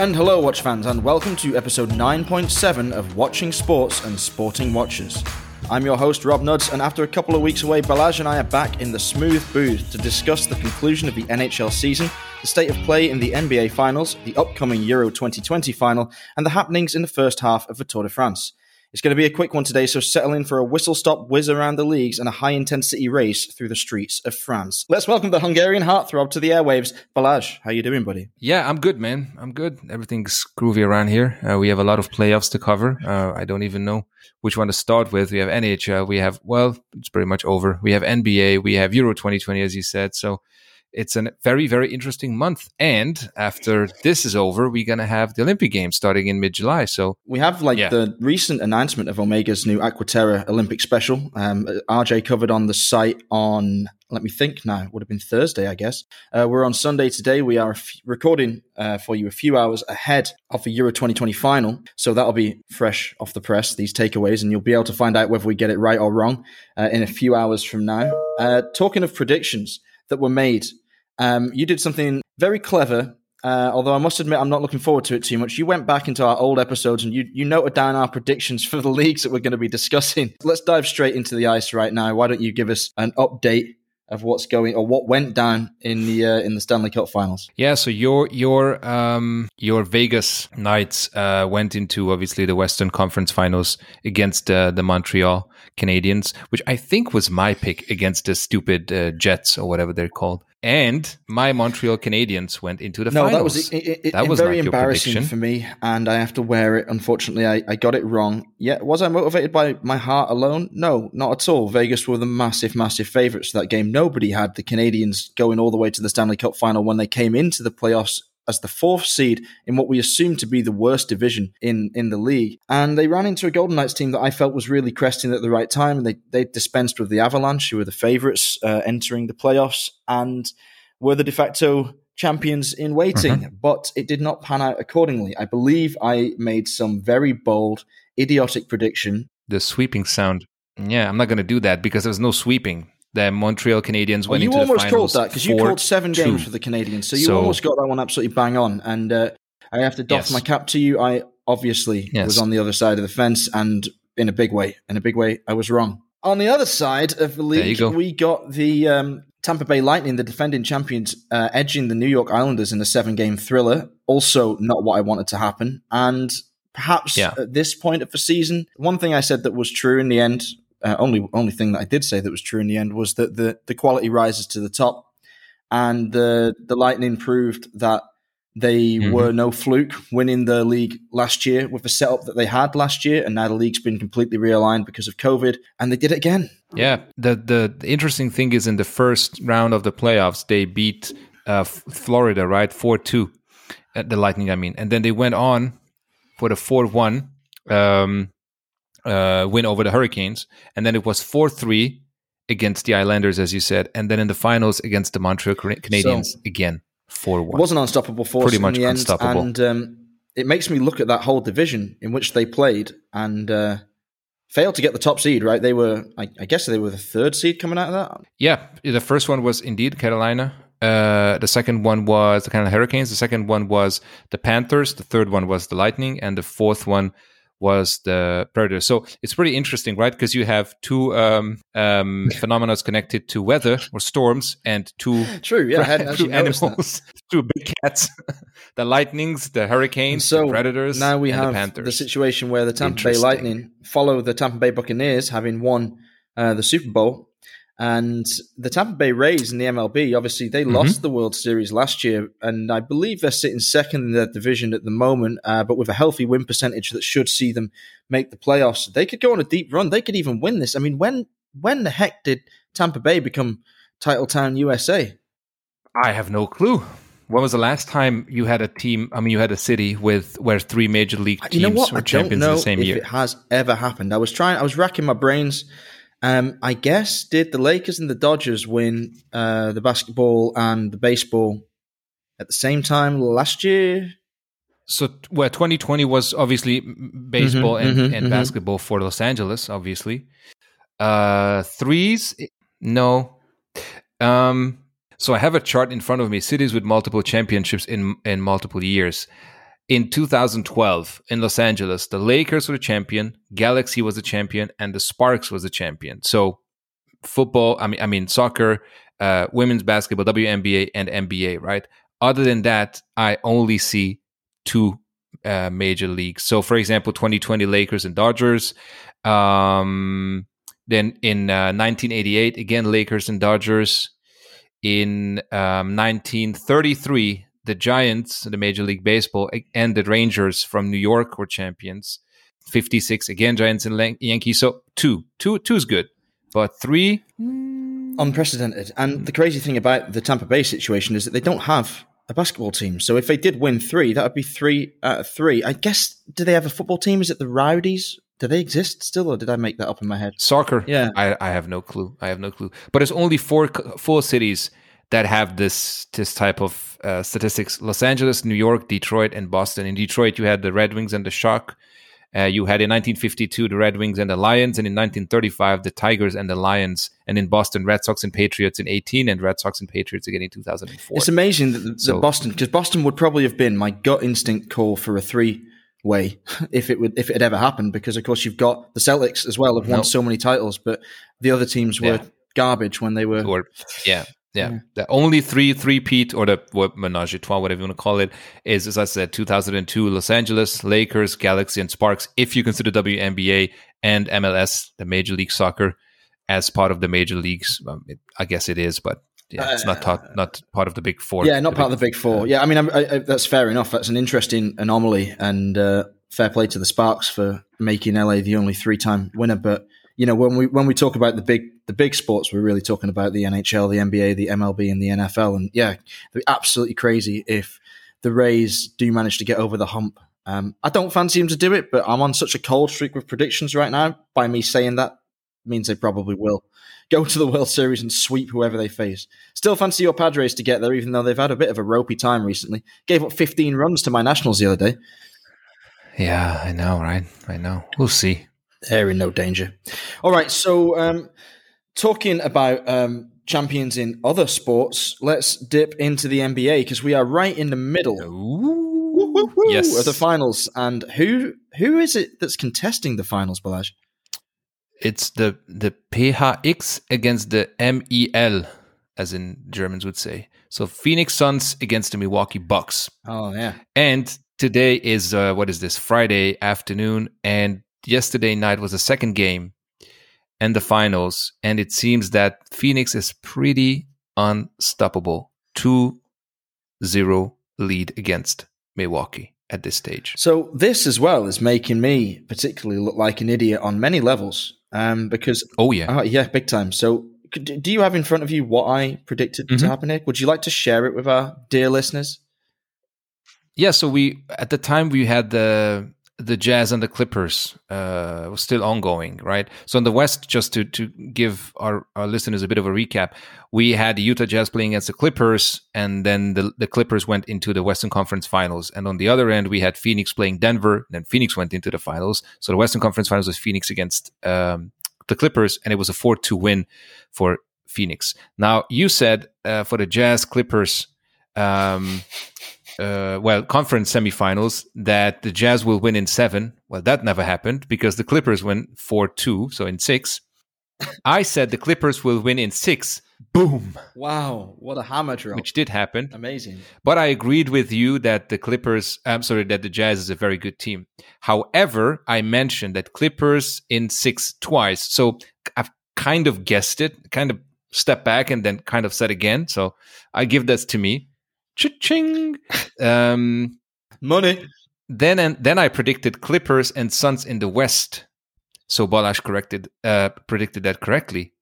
And hello, Watch fans, and welcome to episode 9.7 of Watching Sports and Sporting Watchers. I'm your host, Rob Nudds, and after a couple of weeks away, Balazs and I are back in the smooth booth to discuss the conclusion of the NHL season, the state of play in the NBA finals, the upcoming Euro 2020 final, and the happenings in the first half of the Tour de France. It's going to be a quick one today, so settle in for a whistle stop whiz around the leagues and a high intensity race through the streets of France. Let's welcome the Hungarian heartthrob to the airwaves. Balazs, how you doing, buddy? Yeah, I'm good, man. I'm good. Everything's groovy around here. Uh, we have a lot of playoffs to cover. Uh, I don't even know which one to start with. We have NHL. We have, well, it's pretty much over. We have NBA. We have Euro 2020, as you said. So it's a very, very interesting month. And after this is over, we're going to have the Olympic Games starting in mid July. So we have like yeah. the recent announcement of Omega's new Aquaterra Olympic special. Um, RJ covered on the site on, let me think now, would have been Thursday, I guess. Uh, we're on Sunday today. We are f- recording uh, for you a few hours ahead of the Euro 2020 final. So that'll be fresh off the press, these takeaways, and you'll be able to find out whether we get it right or wrong uh, in a few hours from now. Uh, talking of predictions, that were made. Um, you did something very clever. Uh, although I must admit, I'm not looking forward to it too much. You went back into our old episodes and you, you noted down our predictions for the leagues that we're going to be discussing. Let's dive straight into the ice right now. Why don't you give us an update of what's going or what went down in the uh, in the Stanley Cup Finals. Yeah, so your your um your Vegas Knights uh, went into obviously the Western Conference Finals against uh, the Montreal Canadiens, which I think was my pick against the stupid uh, Jets or whatever they're called. And my Montreal Canadiens went into the no, finals. that was it, it, that was very embarrassing for me, and I have to wear it. Unfortunately, I, I got it wrong. Yeah, was I motivated by my heart alone? No, not at all. Vegas were the massive, massive favourites for that game. Nobody had the Canadiens going all the way to the Stanley Cup final when they came into the playoffs as the fourth seed in what we assume to be the worst division in, in the league. And they ran into a Golden Knights team that I felt was really cresting at the right time. And they, they dispensed with the Avalanche, who were the favourites uh, entering the playoffs and were the de facto champions in waiting. Mm-hmm. But it did not pan out accordingly. I believe I made some very bold, idiotic prediction. The sweeping sound. Yeah, I'm not going to do that because there was no sweeping the Montreal Canadiens well, went you into almost the finals. called that because you called seven two. games for the Canadiens, so you so, almost got that one absolutely bang on. And uh, I have to doff yes. my cap to you. I obviously yes. was on the other side of the fence, and in a big way, in a big way, I was wrong. On the other side of the league, go. we got the um, Tampa Bay Lightning, the defending champions, uh, edging the New York Islanders in a seven-game thriller. Also, not what I wanted to happen, and perhaps yeah. at this point of the season, one thing I said that was true in the end uh, only only thing that I did say that was true in the end was that the the quality rises to the top, and the the Lightning proved that they mm-hmm. were no fluke winning the league last year with the setup that they had last year, and now the league's been completely realigned because of COVID, and they did it again. Yeah, the the, the interesting thing is in the first round of the playoffs they beat uh, Florida right four two, at the Lightning I mean, and then they went on for the four one. Um, uh, win over the Hurricanes, and then it was four three against the Islanders, as you said, and then in the finals against the Montreal Canadiens so, again four one. It was an unstoppable force, pretty much unstoppable, end, and um, it makes me look at that whole division in which they played and. Uh, failed to get the top seed, right? They were, I, I, guess, they were the third seed coming out of that. Yeah, the first one was indeed Carolina. Uh, the second one was the Carolina Hurricanes. The second one was the Panthers. The third one was the Lightning, and the fourth one was the predator. So it's pretty interesting, right? Because you have two um, um, phenomena connected to weather or storms, and two true, yeah, two animals, two big cats, the lightnings, the hurricanes, so the predators. Now we have the, the, situation where the Tampa Bay Lightning follow the Tampa Bay Buccaneers, having won uh, the Super Bowl, and the Tampa Bay Rays in the MLB, obviously, they mm-hmm. lost the World Series last year, and I believe they're sitting second in their division at the moment. Uh, but with a healthy win percentage that should see them make the playoffs, they could go on a deep run. They could even win this. I mean, when when the heck did Tampa Bay become Title Town USA? I have no clue. When was the last time you had a team? I mean, you had a city with where three major league teams you know were champions in the same if year. It has ever happened. I was trying. I was racking my brains um, I guess did the Lakers and the Dodgers win uh, the basketball and the baseball at the same time last year? So, well, 2020 was obviously baseball mm-hmm, and, mm-hmm, and mm-hmm. basketball for Los Angeles, obviously. Uh, threes, no. Um, so I have a chart in front of me: cities with multiple championships in in multiple years. In 2012 in Los Angeles, the Lakers were the champion, Galaxy was the champion, and the Sparks was the champion. So football, I mean, I mean soccer, uh, women's basketball, WNBA, and NBA. Right. Other than that, I only see two uh, major leagues. So, for example, 2020 Lakers and Dodgers. Um, then in uh, 1988, again Lakers and Dodgers. In um, 1933, the Giants, the Major League Baseball, and the Rangers from New York were champions. 56 again, Giants and Yankees. So two, two, two is good, but three mm. unprecedented. And the crazy thing about the Tampa Bay situation is that they don't have a basketball team. So if they did win three, that would be three out of three. I guess. Do they have a football team? Is it the Rowdies? Do they exist still, or did I make that up in my head? Soccer. Yeah, I, I have no clue. I have no clue. But it's only four four cities that have this this type of uh, statistics: Los Angeles, New York, Detroit, and Boston. In Detroit, you had the Red Wings and the Shock. Uh, you had in 1952 the Red Wings and the Lions, and in 1935 the Tigers and the Lions, and in Boston Red Sox and Patriots in 18, and Red Sox and Patriots again in 2004. It's amazing that, so, Boston, because Boston would probably have been my gut instinct call for a three way if it would if it had ever happened, because of course you've got the Celtics as well have won no. so many titles, but the other teams were yeah. garbage when they were. Or, yeah, yeah. The only three three peat or the what menage a trois, whatever you want to call it, is as I said, 2002 Los Angeles Lakers, Galaxy, and Sparks. If you consider WNBA and MLS, the Major League Soccer, as part of the major leagues, um, it, I guess it is, but yeah, it's not taught, not part of the big four. Yeah, not part of the big four. Yeah, I mean, I, I, that's fair enough. That's an interesting anomaly, and uh, fair play to the Sparks for making LA the only three-time winner. But you know, when we when we talk about the big the big sports, we're really talking about the NHL, the NBA, the MLB, and the NFL. And yeah, it'd be absolutely crazy if the Rays do manage to get over the hump. Um, I don't fancy them to do it, but I'm on such a cold streak with predictions right now. By me saying that means they probably will go to the World Series and sweep whoever they face. Still fancy your Padres to get there, even though they've had a bit of a ropey time recently. Gave up 15 runs to my Nationals the other day. Yeah, I know, right? I know. We'll see. They're in no danger. All right, so um, talking about um, champions in other sports, let's dip into the NBA because we are right in the middle Ooh, yes. of the finals. And who who is it that's contesting the finals, Balazs? It's the the PHX against the MEL, as in Germans would say. So Phoenix Suns against the Milwaukee Bucks. Oh yeah. And today is uh, what is this Friday afternoon, and yesterday night was the second game and the finals, and it seems that Phoenix is pretty unstoppable. 2 0 lead against Milwaukee at this stage. So, this as well is making me particularly look like an idiot on many levels. Um, because oh yeah, uh, yeah, big time. So, do you have in front of you what I predicted mm-hmm. to happen here? Would you like to share it with our dear listeners? Yeah. So we at the time we had the the Jazz and the Clippers uh, was still ongoing, right? So in the West, just to to give our, our listeners a bit of a recap, we had the Utah Jazz playing against the Clippers, and then the, the Clippers went into the Western Conference Finals. And on the other end, we had Phoenix playing Denver, then Phoenix went into the finals. So the Western Conference Finals was Phoenix against um, the Clippers, and it was a 4 2 win for Phoenix. Now, you said uh, for the Jazz Clippers, um, uh, well, conference semifinals that the Jazz will win in seven. Well, that never happened because the Clippers went 4 2, so in six. I said the Clippers will win in six. Boom. Wow, what a hammer drop. Which did happen. Amazing. But I agreed with you that the Clippers, I'm sorry, that the Jazz is a very good team. However, I mentioned that Clippers in six twice. So I've kind of guessed it, kind of stepped back and then kind of said again. So I give this to me. Cha-ching. Um, Money. Then and then I predicted Clippers and Suns in the West. So Balazs corrected uh, predicted that correctly.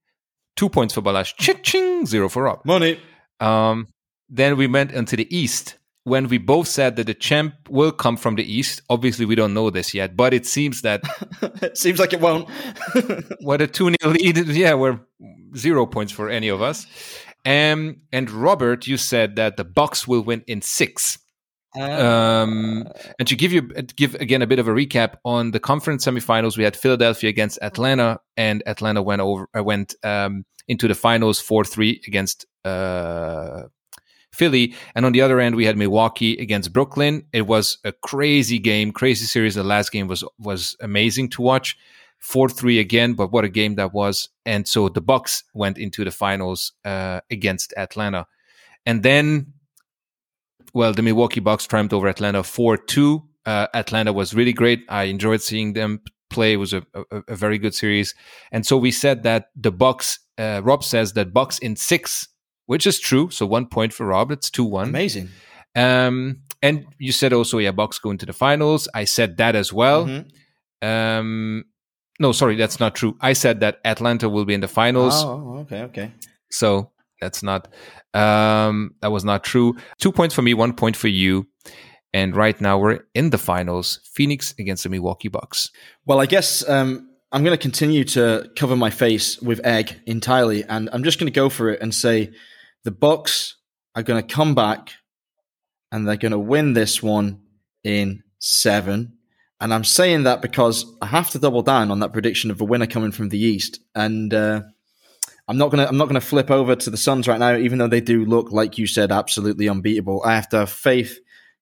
Two points for Balazs. Cha-ching. Zero for Rob. Money. Um, then we went into the East when we both said that the champ will come from the East. Obviously, we don't know this yet, but it seems that it seems like it won't. what a 2 0 lead. Yeah, we're zero points for any of us. Um, and Robert, you said that the Bucks will win in six. Uh, um, and to give you give again a bit of a recap on the conference semifinals, we had Philadelphia against Atlanta, and Atlanta went over uh, went um, into the finals four three against uh, Philly. And on the other end, we had Milwaukee against Brooklyn. It was a crazy game, crazy series. The last game was was amazing to watch. 4-3 again, but what a game that was. And so the Bucks went into the finals uh, against Atlanta. And then well, the Milwaukee Bucks triumphed over Atlanta 4-2. Uh, Atlanta was really great. I enjoyed seeing them play. It was a, a, a very good series. And so we said that the Bucks, uh, Rob says that Bucks in six, which is true. So one point for Rob. It's 2-1. Amazing. Um, and you said also, yeah, Bucks going to the finals. I said that as well. Mm-hmm. Um, no, sorry, that's not true. I said that Atlanta will be in the finals. Oh, okay, okay. So that's not um, that was not true. Two points for me, one point for you. And right now we're in the finals. Phoenix against the Milwaukee Bucks. Well, I guess um, I'm going to continue to cover my face with egg entirely, and I'm just going to go for it and say the Bucks are going to come back and they're going to win this one in seven. And I'm saying that because I have to double down on that prediction of a winner coming from the East. And uh, I'm not gonna I'm not gonna flip over to the Suns right now, even though they do look like you said absolutely unbeatable. I have to have faith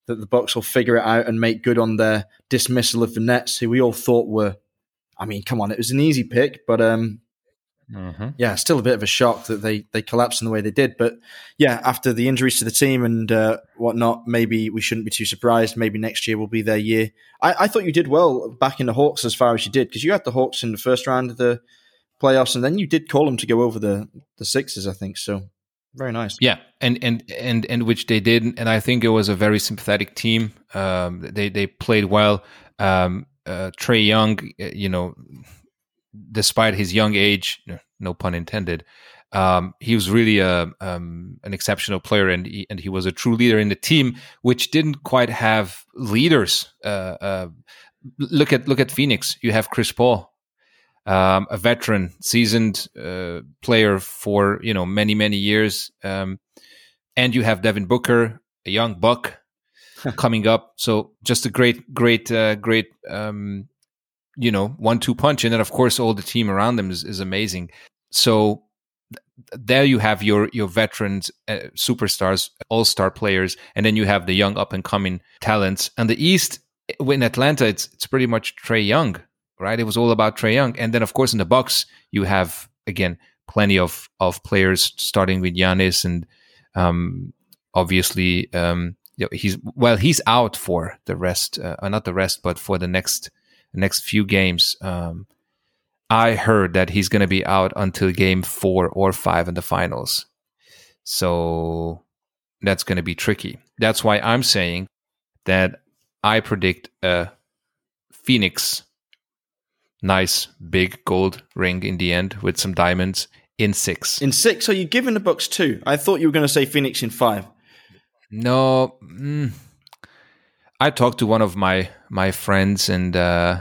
that the Bucks will figure it out and make good on their dismissal of the Nets, who we all thought were. I mean, come on, it was an easy pick, but um, mm-hmm. yeah, still a bit of a shock that they they collapsed in the way they did. But yeah, after the injuries to the team and uh, whatnot, maybe we shouldn't be too surprised. Maybe next year will be their year. I, I thought you did well back in the Hawks as far as you did because you had the Hawks in the first round of the playoffs, and then you did call them to go over the the Sixers, I think. So very nice. Yeah, and and and and which they did, and I think it was a very sympathetic team. Um, they they played well. Um, uh, Trae Young, uh, you know, despite his young age, no pun intended, um, he was really a um, an exceptional player, and he, and he was a true leader in the team, which didn't quite have leaders. Uh, uh, look at look at Phoenix. You have Chris Paul, um, a veteran, seasoned uh, player for you know many many years, um, and you have Devin Booker, a young buck coming up. So just a great, great, uh, great, um, you know, one-two punch, and then of course all the team around them is, is amazing. So there you have your your veterans, uh, superstars, all-star players, and then you have the young up-and-coming talents. And the East, in Atlanta, it's it's pretty much Trae Young right? It was all about Trae Young, and then of course in the Bucks you have again plenty of of players starting with Giannis, and um, obviously um, he's well he's out for the rest, uh, not the rest, but for the next next few games. Um, I heard that he's going to be out until game four or five in the finals, so that's going to be tricky. That's why I'm saying that I predict a Phoenix nice big gold ring in the end with some diamonds in six. In six? So you're giving the Bucks two? I thought you were going to say Phoenix in five. No, mm, I talked to one of my my friends and uh,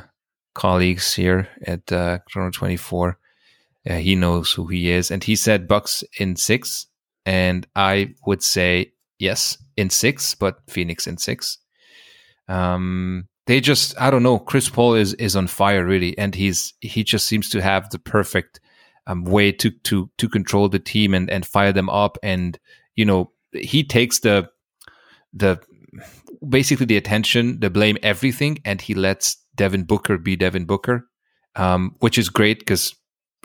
colleagues here at uh, Chrono Twenty Four. Uh, he knows who he is, and he said Bucks in six, and I would say yes in six, but Phoenix in six. Um, they just I don't know. Chris Paul is is on fire really, and he's he just seems to have the perfect um, way to to to control the team and and fire them up, and you know he takes the the basically the attention, the blame, everything, and he lets Devin Booker be Devin Booker, um, which is great because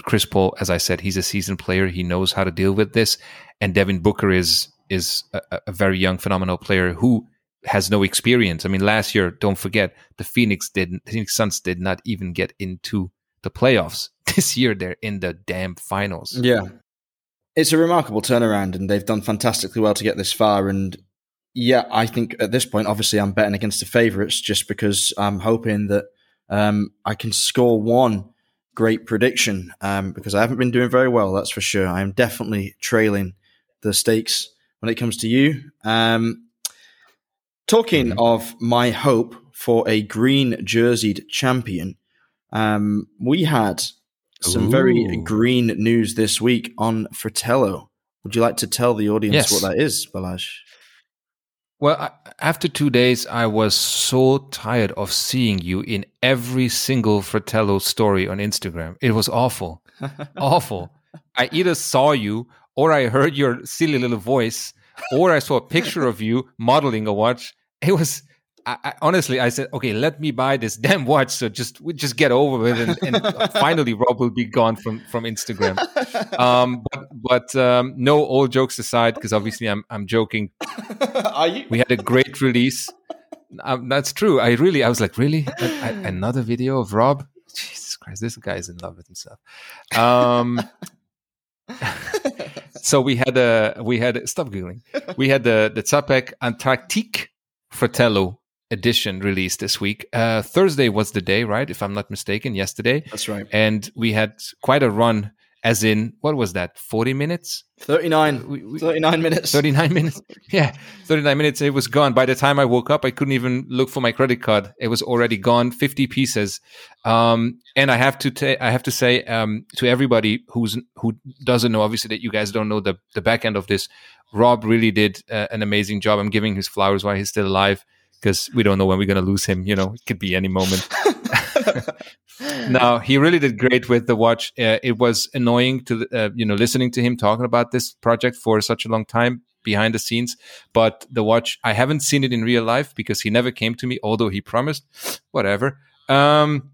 Chris Paul, as I said, he's a seasoned player. He knows how to deal with this, and Devin Booker is is a, a very young, phenomenal player who has no experience. I mean, last year, don't forget, the Phoenix didn't, the Phoenix Suns did not even get into the playoffs. This year, they're in the damn finals. Yeah. It's a remarkable turnaround, and they've done fantastically well to get this far. And yeah, I think at this point, obviously, I'm betting against the favourites just because I'm hoping that um, I can score one great prediction um, because I haven't been doing very well, that's for sure. I am definitely trailing the stakes when it comes to you. Um, Talking mm-hmm. of my hope for a green jerseyed champion, um, we had some Ooh. very green news this week on Fratello. Would you like to tell the audience yes. what that is, Balazs? Well, I, after two days, I was so tired of seeing you in every single Fratello story on Instagram. It was awful, awful. I either saw you or I heard your silly little voice or I saw a picture of you modeling a watch. It was I, I, honestly, I said, okay, let me buy this damn watch. So just we just get over with, it, and, and finally, Rob will be gone from from Instagram. Um, but but um, no, all jokes aside, because obviously I'm I'm joking. Are you? We had a great release. Um, that's true. I really, I was like, really, a, a, another video of Rob? Jesus Christ, this guy is in love with himself. Um, so we had a we had stop googling. We had the the Czapek Antarctique Fratello edition released this week. Uh, Thursday was the day, right? If I'm not mistaken, yesterday. That's right. And we had quite a run, as in, what was that, 40 minutes? 39. We, we, 39 minutes. 39 minutes. Yeah, 39 minutes. It was gone. By the time I woke up, I couldn't even look for my credit card. It was already gone, 50 pieces. Um, and I have to, ta- I have to say, um, to everybody who's, who doesn't know, obviously that you guys don't know the, the back end of this, Rob really did uh, an amazing job. I'm giving his flowers while he's still alive because we don't know when we're going to lose him. You know, it could be any moment. no, he really did great with the watch. Uh, it was annoying to uh, you know listening to him talking about this project for such a long time behind the scenes. But the watch, I haven't seen it in real life because he never came to me, although he promised. Whatever. Um,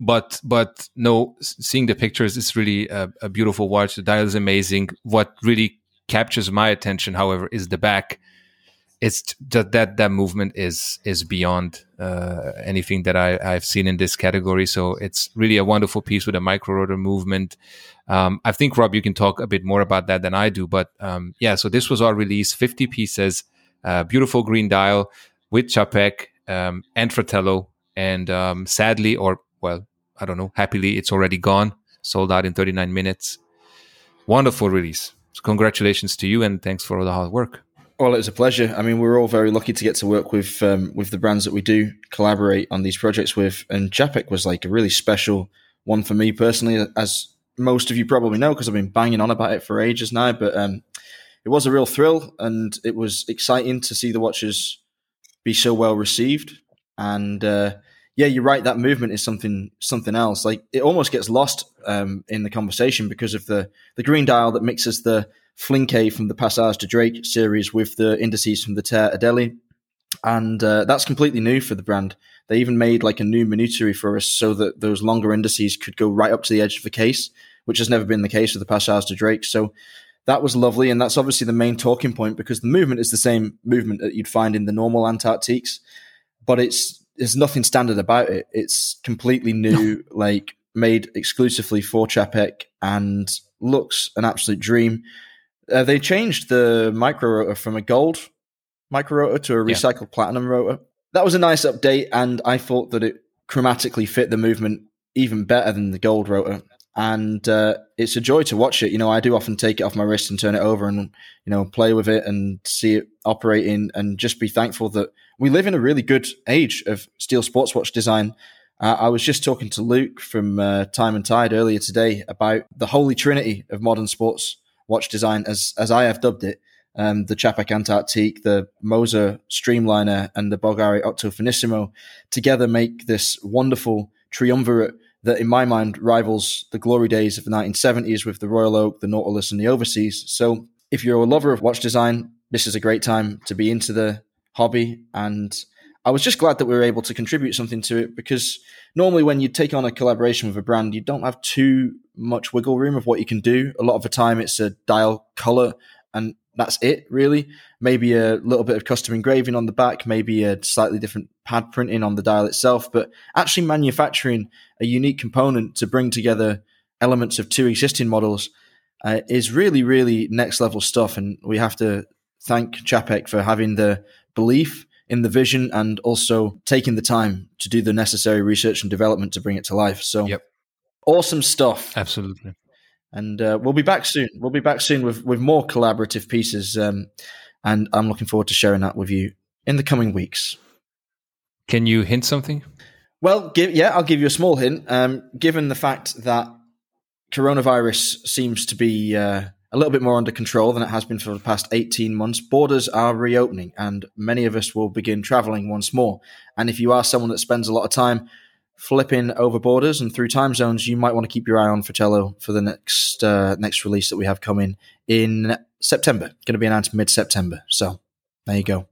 but but no, seeing the pictures is really a, a beautiful watch. The dial is amazing. What really captures my attention, however, is the back it's just that that movement is is beyond uh, anything that I, I've seen in this category. So it's really a wonderful piece with a micro rotor movement. Um, I think Rob, you can talk a bit more about that than I do. But um, yeah, so this was our release, 50 pieces, uh, beautiful green dial with Czapek um, and Fratello, and um, sadly, or well, I don't know, happily, it's already gone, sold out in 39 minutes. Wonderful release. So congratulations to you, and thanks for all the hard work. Well, it was a pleasure. I mean, we're all very lucky to get to work with um, with the brands that we do collaborate on these projects with, and Czapek was like a really special one for me personally, as most of you probably know because I've been banging on about it for ages now. But um, it was a real thrill, and it was exciting to see the watches be so well received. And uh, yeah, you're right. That movement is something something else. Like it almost gets lost um, in the conversation because of the the green dial that mixes the flinqué from the Passage to Drake series with the indices from the Terre Adélie. And uh, that's completely new for the brand. They even made like a new minuterie for us so that those longer indices could go right up to the edge of the case, which has never been the case with the Passage to Drake. So that was lovely. And that's obviously the main talking point because the movement is the same movement that you'd find in the normal Antarctiques, but it's there's nothing standard about it. It's completely new, like made exclusively for Czapek and looks an absolute dream. Uh, they changed the micro rotor from a gold micro rotor to a recycled yeah. platinum rotor. That was a nice update, and I thought that it chromatically fit the movement even better than the gold rotor. And uh, it's a joy to watch it. You know, I do often take it off my wrist and turn it over and you know play with it and see it operating, and just be thankful that we live in a really good age of steel sports watch design. Uh, I was just talking to Luke from uh, Time and Tide earlier today about the holy trinity of modern sports watch design, as as I have dubbed it. Um, the Czapek Antarctique, the Moser Streamliner, and the Bulgari Octo Finissimo together make this wonderful triumvirate that, in my mind, rivals the glory days of the 1970s with the Royal Oak, the Nautilus, and the Overseas. So, if you're a lover of watch design, this is a great time to be into the hobby. And I was just glad that we were able to contribute something to it because normally when you take on a collaboration with a brand, you don't have too much wiggle room of what you can do. A lot of the time, it's a dial color, and that's it, really. Maybe a little bit of custom engraving on the back, maybe a slightly different pad printing on the dial itself, but actually manufacturing a unique component to bring together elements of two existing models uh, is really, really next level stuff. And we have to thank Czapek for having the belief in the vision and also taking the time to do the necessary research and development to bring it to life. So, yep. awesome stuff. Absolutely. And uh, we'll be back soon. We'll be back soon with, with more collaborative pieces. Um, and I'm looking forward to sharing that with you in the coming weeks. Can you hint something? Well, give, yeah, I'll give you a small hint. Um, given the fact that coronavirus seems to be uh, a little bit more under control than it has been for the past 18 months. Borders are reopening and many of us will begin traveling once more. And if you are someone that spends a lot of time flipping over borders and through time zones, you might want to keep your eye on Fratello for the next uh, next release that we have coming in September. Going to be announced mid September. So there you go.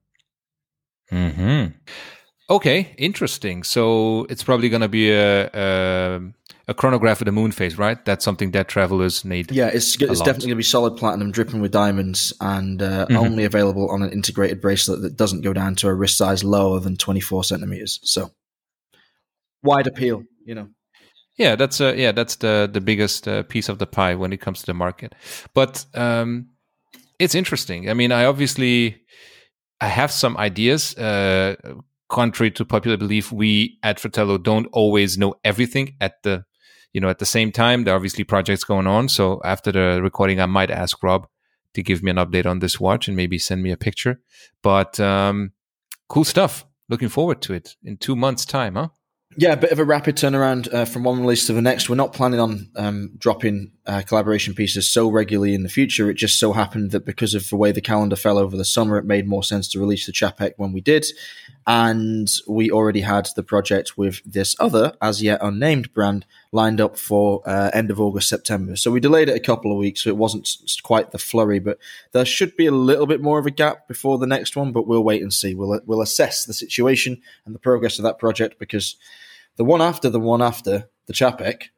Hmm. Okay. Interesting. So it's probably going to be a, a, a chronograph with a moon phase, right? That's something that travelers need. Yeah, it's it's definitely going to be solid platinum, dripping with diamonds, and uh, mm-hmm. only available on an integrated bracelet that doesn't go down to a wrist size lower than twenty four centimeters. So wide appeal, you know. Yeah, that's uh, yeah, that's the the biggest uh, piece of the pie when it comes to the market. But um, it's interesting. I mean, I obviously I have some ideas. Uh, contrary to popular belief, we at Fratello don't always know everything at the you know at the same time. There are obviously projects going on. So after the recording, I might ask Rob to give me an update on this watch and maybe send me a picture. But um, cool stuff. Looking forward to it in two months' time, huh? Yeah, a bit of a rapid turnaround uh, from one release to the next. We're not planning on um, dropping uh, collaboration pieces so regularly in the future. It just so happened that because of the way the calendar fell over the summer, it made more sense to release the Czapek when we did. And we already had the project with this other, as yet unnamed brand lined up for uh, end of August, September. So we delayed it a couple of weeks, so it wasn't quite the flurry, but there should be a little bit more of a gap before the next one, but we'll wait and see. We'll, we'll assess the situation and the progress of that project because the one after the one after the Czapek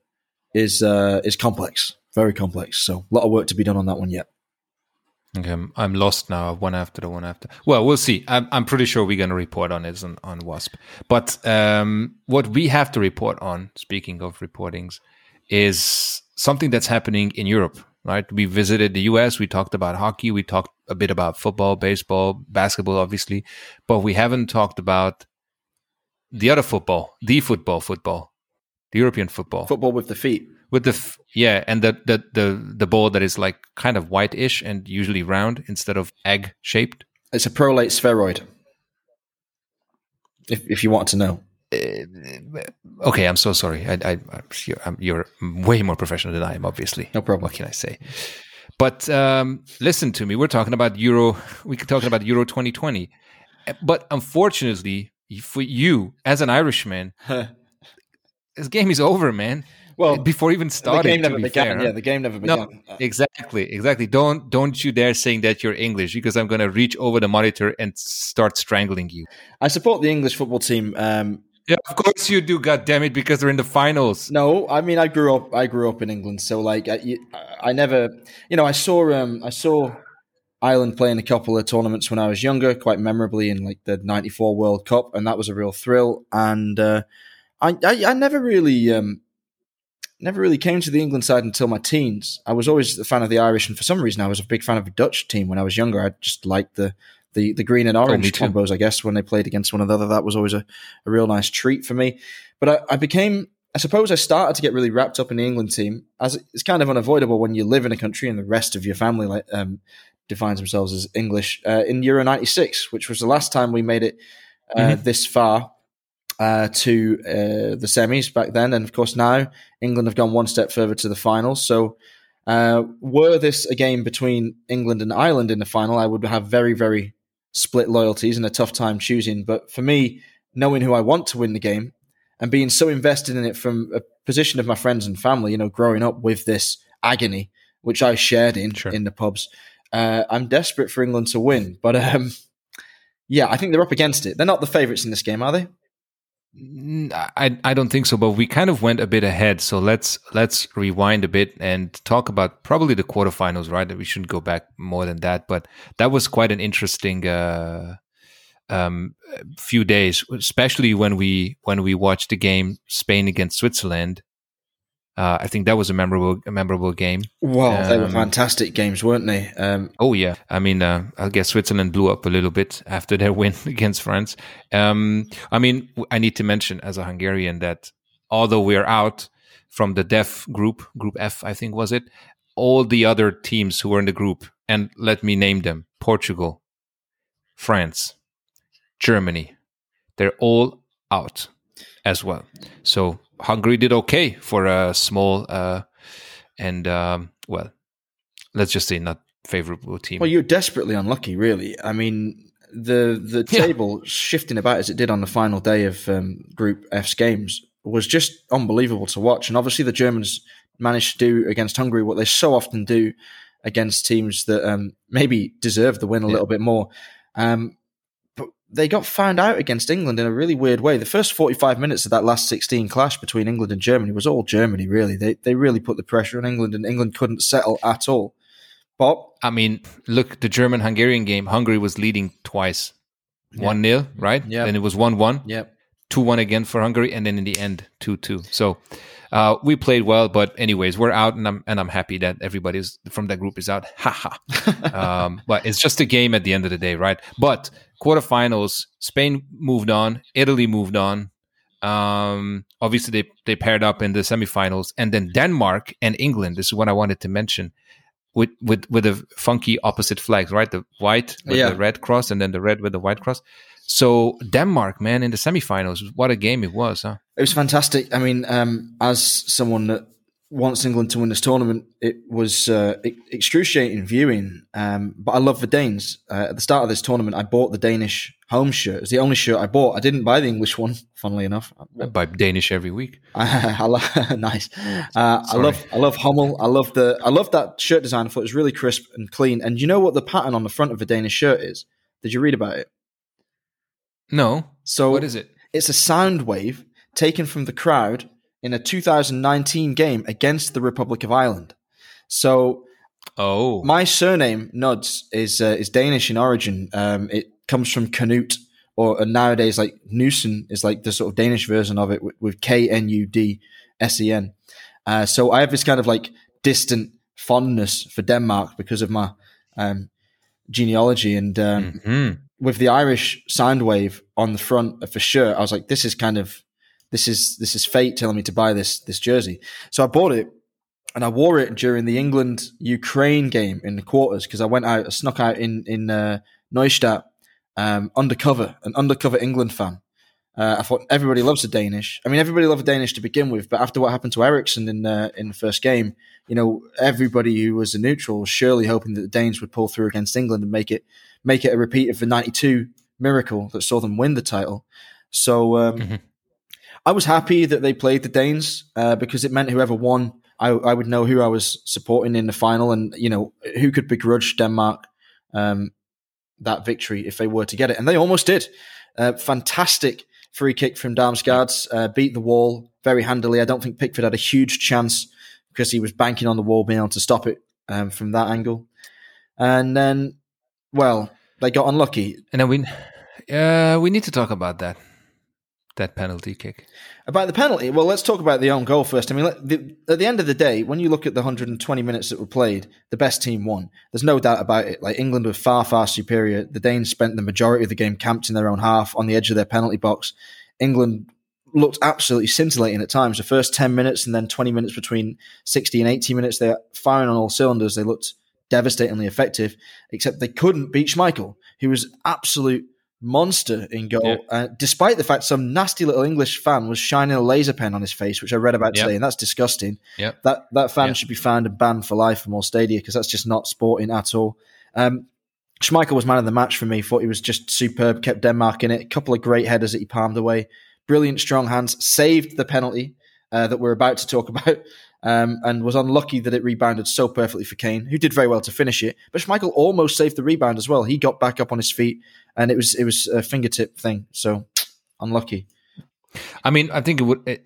is uh, is complex, very complex. So a lot of work to be done on that one yet. Okay, I'm lost now. One after the one after. Well, we'll see. I'm, I'm pretty sure we're going to report on it on, on Wasp. But um, what we have to report on, speaking of reportings, is something that's happening in Europe. Right? We visited the U.S. We talked about hockey. We talked a bit about football, baseball, basketball, obviously, but we haven't talked about the other football, the football, football, the European football, football with the feet, with the f- yeah, and the the the the ball that is like kind of whitish and usually round instead of egg shaped. It's a prolate spheroid. If if you want to know. Uh, okay, I'm so sorry. I, I, I'm, you're way more professional than I am. Obviously, no problem. What can I say? But um, listen to me. We're talking about Euro. We're talking about Euro 2020. But unfortunately, for you as an Irishman, this game is over, man. Well, before even starting, the game never began. Fair, yeah, the game never began. No, exactly, exactly. Don't don't you dare saying that you're English because I'm going to reach over the monitor and start strangling you. I support the English football team. Um, yeah, of course you do. God damn it, because they're in the finals. No, I mean I grew up. I grew up in England, so like I, I never, you know, I saw um, I saw Ireland playing a couple of tournaments when I was younger, quite memorably in like the '94 World Cup, and that was a real thrill. And uh, I, I, I, never really, um, never really came to the England side until my teens. I was always a fan of the Irish, and for some reason, I was a big fan of the Dutch team when I was younger. I just liked the the, the green and oh, orange oh, combos. I guess when they played against one another, that was always a, a real nice treat for me. But I, I became I suppose I started to get really wrapped up in the England team, as it's kind of unavoidable when you live in a country and the rest of your family like um, defines themselves as English uh, in Euro '96, which was the last time we made it uh, mm-hmm. this far uh, to uh, the semis back then, and of course now England have gone one step further to the finals. So, uh, were this a game between England and Ireland in the final, I would have very, very split loyalties and a tough time choosing. But for me, knowing who I want to win the game and being so invested in it from a position of my friends and family, you know, growing up with this agony, which I shared in sure. in the pubs, uh, I'm desperate for England to win, but um, yeah, I think they're up against it. They're not the favourites in this game, are they? I I don't think so, but we kind of went a bit ahead. So let's let's rewind a bit and talk about probably the quarterfinals, right? That we shouldn't go back more than that, but that was quite an interesting uh, um, few days, especially when we when we watched the game Spain against Switzerland, uh, I think that was a memorable, a memorable game. Wow, um, they were um, fantastic games, weren't they? Um, oh yeah, I mean, uh, I guess Switzerland blew up a little bit after their win against France. Um, I mean, I need to mention as a Hungarian that although we're out from the DEF group, Group F, I think was it, all the other teams who were in the group, and let me name them: Portugal, France, Germany, they're all out as well. So Hungary did okay for a small uh, and um, well, let's just say not favorable team. Well, you're desperately unlucky, really. I mean, the the table yeah. shifting about as it did on the final day of um, Group F's games was just unbelievable to watch. And obviously, the Germans managed to do against Hungary what they so often do against teams that um, maybe deserve the win a yeah. little bit more. Um, they got found out against England in a really weird way. The first 45 minutes of that last 16 clash between England and Germany was all Germany, really. They, they really put the pressure on England, and England couldn't settle at all. But I mean, look, the German Hungarian game, Hungary was leading twice 1 yeah. 0, right? Yeah. Then it was 1 1. Yeah. 2 1 again for Hungary, and then in the end, 2 2. So uh, we played well, but anyways, we're out, and I'm and I'm happy that everybody's from that group is out. Haha. um, but it's just a game at the end of the day, right? But quarterfinals, Spain moved on, Italy moved on. Um, obviously, they they paired up in the semifinals, and then Denmark and England. This is what I wanted to mention. With, with with the funky opposite flags, right? The white with yeah. the red cross, and then the red with the white cross. So Denmark, man, in the semifinals, what a game it was, huh? It was fantastic. I mean, um, as someone that wants England to win this tournament, it was uh, excruciating viewing. Um, but I love the Danes. Uh, at the start of this tournament, I bought the Danish home shirt. It's the only shirt I bought. I didn't buy the English one, funnily enough. I buy Danish every week. I nice. Uh, I love, I love Hummel. I love the, I love that shirt design. I thought it was really crisp and clean. And you know what the pattern on the front of the Danish shirt is? Did you read about it? No. So what is it? It's a sound wave taken from the crowd in a 2019 game against the Republic of Ireland. So, oh, my surname Nudds is uh, is Danish in origin. Um, it comes from Canute, or nowadays like Knudsen is like the sort of Danish version of it with, with K N U D S E N. Uh, so I have this kind of like distant fondness for Denmark because of my um, genealogy and um, mm-hmm with the Irish sound wave on the front for sure, I was like, this is kind of this is this is fate telling me to buy this this jersey. So I bought it and I wore it during the England Ukraine game in the quarters because I went out, I snuck out in in uh, Neustadt um, undercover, an undercover England fan. Uh, I thought everybody loves the Danish. I mean, everybody loved the Danish to begin with, but after what happened to Eriksen in uh, in the first game, you know, everybody who was a neutral was surely hoping that the Danes would pull through against England and make it make it a repeat of the 92 miracle that saw them win the title. So um, mm-hmm. I was happy that they played the Danes uh, because it meant whoever won, I, I, would know who I was supporting in the final and, you know, who could begrudge Denmark um, that victory if they were to get it. And they almost did. Uh, fantastic free kick from Damsgaard, uh, beat the wall very handily. I don't think Pickford had a huge chance because he was banking on the wall being able to stop it um, from that angle. And then well, they got unlucky. And then we, uh, we need to talk about that that penalty kick. About the penalty, well, let's talk about the own goal first. I mean, the, at the end of the day, when you look at the 120 minutes that were played, the best team won. There's no doubt about it. Like England were far, far superior. The Danes spent the majority of the game camped in their own half on the edge of their penalty box. England looked absolutely scintillating at times. The first 10 minutes and then 20 minutes between 60 and 80 minutes, they're firing on all cylinders. They looked devastatingly effective, except they couldn't beat Schmeichel, who was absolute monster in goal, yeah. uh, despite the fact some nasty little English fan was shining a laser pen on his face, which I read about yep. today, and that's disgusting. Yep. That that fan yep. should be found and banned for life from all stadia because that's just not sporting at all. Um, Schmeichel was man of the match for me. Thought he was just superb. Kept Denmark in it. A couple of great headers that he palmed away. Brilliant strong hands. Saved the penalty uh, that we're about to talk about um, and was unlucky that it rebounded so perfectly for Kane, who did very well to finish it. But Schmeichel almost saved the rebound as well. He got back up on his feet, and it was it was a fingertip thing. So unlucky. I mean, I think it would.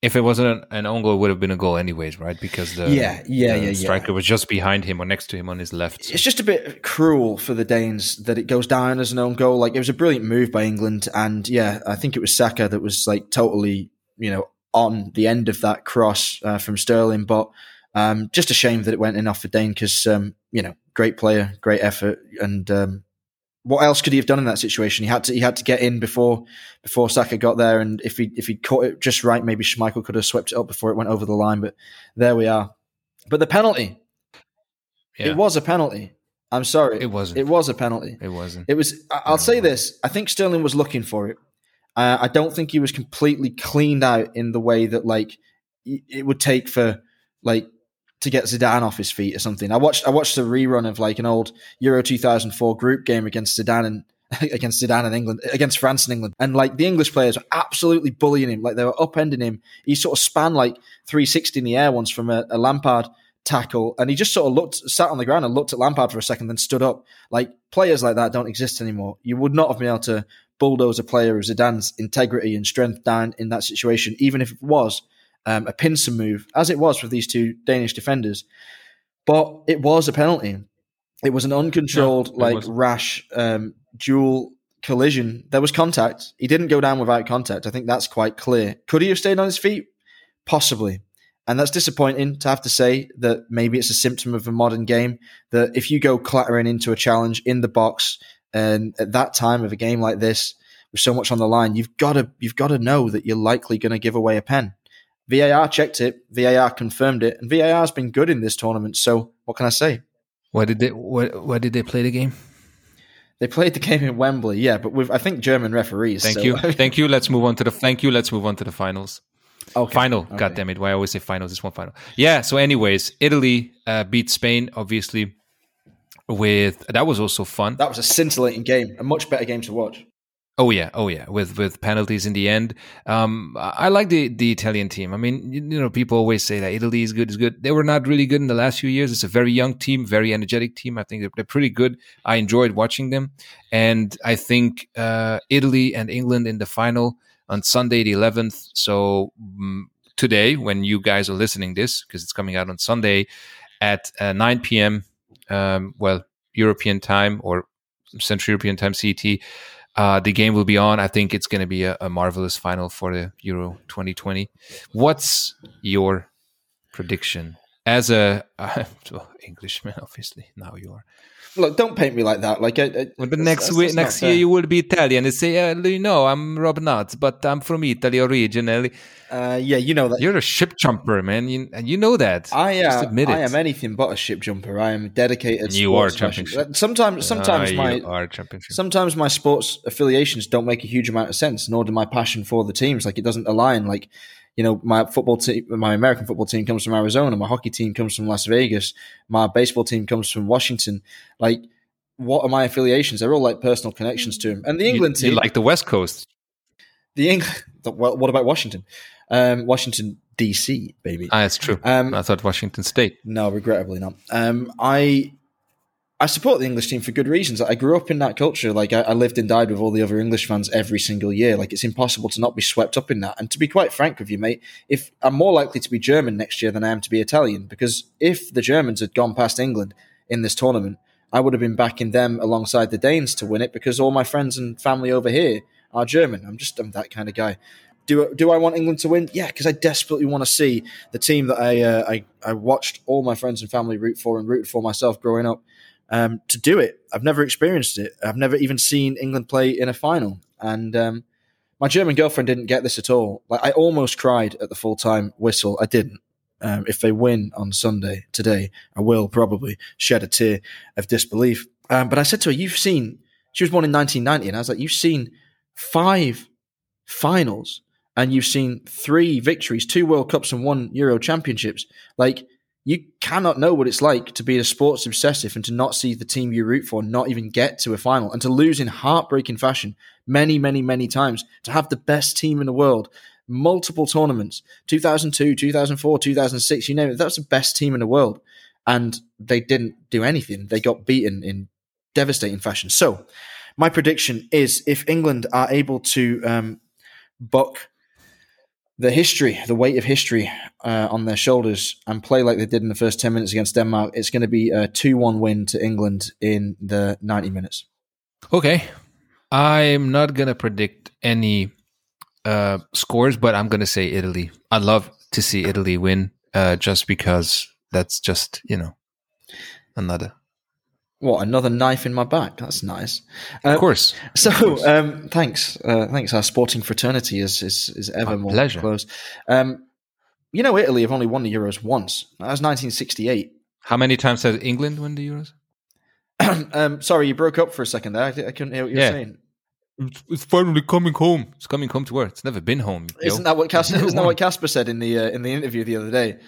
If it wasn't an, own goal, it would have been a goal anyways, right? Because the yeah, yeah, the yeah, striker yeah. was just behind him or next to him on his left. So. It's just a bit cruel for the Danes that it goes down as an own goal. Like it was a brilliant move by England, and yeah, I think it was Saka that was like totally, you know, on the end of that cross uh, from Sterling. But um, just a shame that it went in off for Dane because, um, you know, great player, great effort. And um, what else could he have done in that situation? He had to he had to get in before before Saka got there. And if he if he caught it just right, maybe Schmeichel could have swept it up before it went over the line. But there we are. But the penalty, yeah. it was a penalty. I'm sorry, it wasn't. It was a penalty. It wasn't. It was. I'll no, say this: I think Sterling was looking for it. Uh, I don't think he was completely cleaned out in the way that like it would take for like to get Zidane off his feet or something. I watched I watched a rerun of like an old Euro 2004 group game against Zidane and against Zidane and England, against France and England. And like the English players were absolutely bullying him. Like they were upending him. He sort of span like 360 in the air once from a, a Lampard tackle. And he just sort of looked, sat on the ground and looked at Lampard for a second, then stood up. Like players like that don't exist anymore. You would not have been able to bulldoze a player of Zidane's integrity and strength down in that situation, even if it was um, a pincer move, as it was with these two Danish defenders. But it was a penalty. It was an uncontrolled, like was. rash um, dual collision. There was contact. He didn't go down without contact. I think that's quite clear. Could he have stayed on his feet? Possibly. And that's disappointing to have to say that maybe it's a symptom of a modern game that if you go clattering into a challenge in the box and at that time of a game like this with so much on the line, you've got to you've got to know that you're likely going to give away a pen. VAR checked it, VAR confirmed it, and VAR has been good in this tournament. So what can I say? Where did they where, where did they play the game? They played the game in Wembley, yeah, but with I think German referees. Thank so. you, thank you. Let's move on to the thank you. Let's move on to the finals. Okay. Final, okay. God damn it! Why I always say finals? This one final. Yeah. So, anyways, Italy uh, beat Spain, obviously. With that was also fun. That was a scintillating game, a much better game to watch. Oh yeah, oh yeah, with with penalties in the end. Um, I like the the Italian team. I mean, you, you, know, people always say that Italy is good, is good. They were not really good in the last few years. It's a very young team, very energetic team. I think they're, they're pretty good. I enjoyed watching them, and I think uh, Italy and England in the final on Sunday the 11th. So um, today, when you guys are listening this, because it's coming out on Sunday at uh, 9 p.m. Um, well, European time or Central European time CET uh, the game will be on. I think it's going to be a, a, marvelous final for the Euro 2020. What's your prediction as a uh, well, Englishman? Obviously, now you are. Look, don't paint me like that. Like, I, I, well, but next week, next year, you will be Italian. You say, uh, you know, I'm Rob Nudds, but I'm from Italy originally. Uh, yeah, you know that. You're a ship jumper, man. You, and you know that. I, uh, I am anything but a ship jumper. I am dedicated. You are championship. Sometimes, sometimes my sometimes my sports affiliations don't make a huge amount of sense, nor do my passion for the teams. Like it doesn't align. Like you know, my football team, my American football team comes from Arizona. My hockey team comes from Las Vegas. My baseball team comes from Washington. Like, what are my affiliations? They're all like personal connections to him. And the England you, team, you like the West Coast. The England. Well, what about Washington? Um, Washington DC, baby. Ah, that's true. Um, I thought Washington State. No, regrettably not. Um, I I support the English team for good reasons. I grew up in that culture. Like I, I, lived and died with all the other English fans every single year. Like it's impossible to not be swept up in that. And to be quite frank with you, mate, if I'm more likely to be German next year than I am to be Italian, because if the Germans had gone past England in this tournament, I would have been backing them alongside the Danes to win it because all my friends and family over here are German. I'm just I'm that kind of guy. Do, do I want England to win? Yeah, because I desperately want to see the team that I, uh, I I watched all my friends and family root for and rooted for myself growing up um, to do it. I've never experienced it. I've never even seen England play in a final. And um, my German girlfriend didn't get this at all. Like I almost cried at the full time whistle. I didn't. Um, if they win on Sunday today, I will probably shed a tear of disbelief. Um, but I said to her, "You've seen." She was born in 1990, and I was like, "You've seen five finals, and you've seen three victories, two World Cups, and one Euro Championships. Like you cannot know what it's like to be a sports obsessive and to not see the team you root for not even get to a final and to lose in heartbreaking fashion many, many, many times. To have the best team in the world, multiple tournaments, 2002, 2004, 2006, you name it, that's the best team in the world. And they didn't do anything. They got beaten in devastating fashion. So, my prediction is if England are able to um, buck the history, the weight of history uh, on their shoulders and play like they did in the first 10 minutes against Denmark, it's going to be a 2 1 win to England in the 90 minutes. Okay. I'm not going to predict any uh, scores, but I'm going to say Italy. I'd love to see Italy win uh, just because that's just, you know, another what another knife in my back? That's nice. Uh, of course. So, of course. Um, thanks, uh, thanks. Our sporting fraternity is is, is ever My more pleasure. close. Um, you know, Italy have only won the Euros once. That was 1968. How many times has England won the Euros? um, sorry, you broke up for a second there. I, I couldn't hear what you were yeah. saying. It's, finally coming home. It's coming home to work. It's never been home. Isn't that what Kasper, isn't that what Kasper said in the uh, in the interview the other day?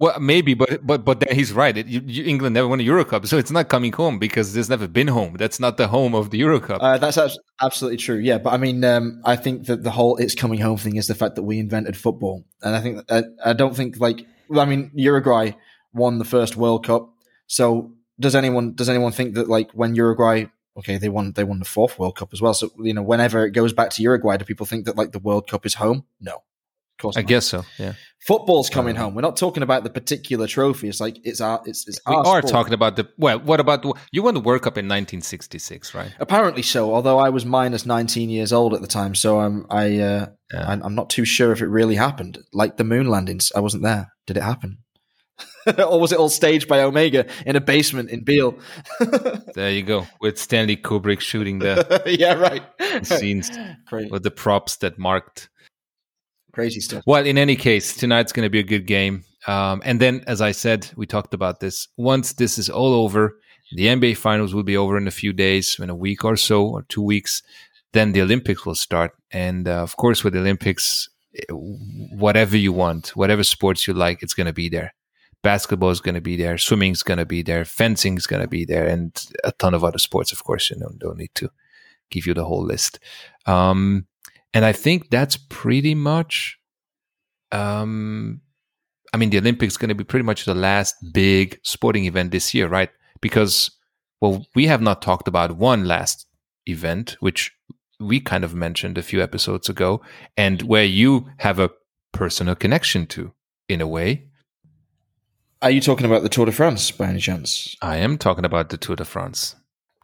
Well, maybe, but but but then he's right. It, you, England never won a Euro Cup, so it's not coming home because there's never been home. That's not the home of the Euro Cup. Uh, that's absolutely true. Yeah, but I mean, um, I think that the whole "it's coming home" thing is the fact that we invented football, and I think I, I don't think like I mean Uruguay won the first World Cup, so does anyone does anyone think that like when Uruguay okay they won they won the fourth World Cup as well, so you know whenever it goes back to Uruguay, do people think that like the World Cup is home? No, course, I not. guess so. Yeah, football's coming uh, home. We're not talking about the particular trophy. It's like it's our. It's, it's we our are sport. talking about the. Well, what about the, you won the World Cup in 1966, right? Apparently so. Although I was minus 19 years old at the time, so I'm I uh, yeah. I'm not too sure if it really happened. Like the moon landings, I wasn't there. Did it happen? or was it all staged by Omega in a basement in Biel? there you go, with Stanley Kubrick shooting the yeah right scenes Great. with the props that marked crazy stuff. Well, in any case, tonight's going to be a good game. Um, and then, as I said, we talked about this. Once this is all over, the NBA Finals will be over in a few days, in a week or so, or two weeks. Then the Olympics will start, and uh, of course, with the Olympics, whatever you want, whatever sports you like, it's going to be there. Basketball is going to be there, swimming is going to be there, fencing is going to be there, and a ton of other sports. Of course, you know, don't need to give you the whole list. Um, and I think that's pretty much, um, I mean, the Olympics going to be pretty much the last big sporting event this year, right? Because, well, we have not talked about one last event, which we kind of mentioned a few episodes ago, and where you have a personal connection to, in a way. Are you talking about the Tour de France by any chance? I am talking about the Tour de France.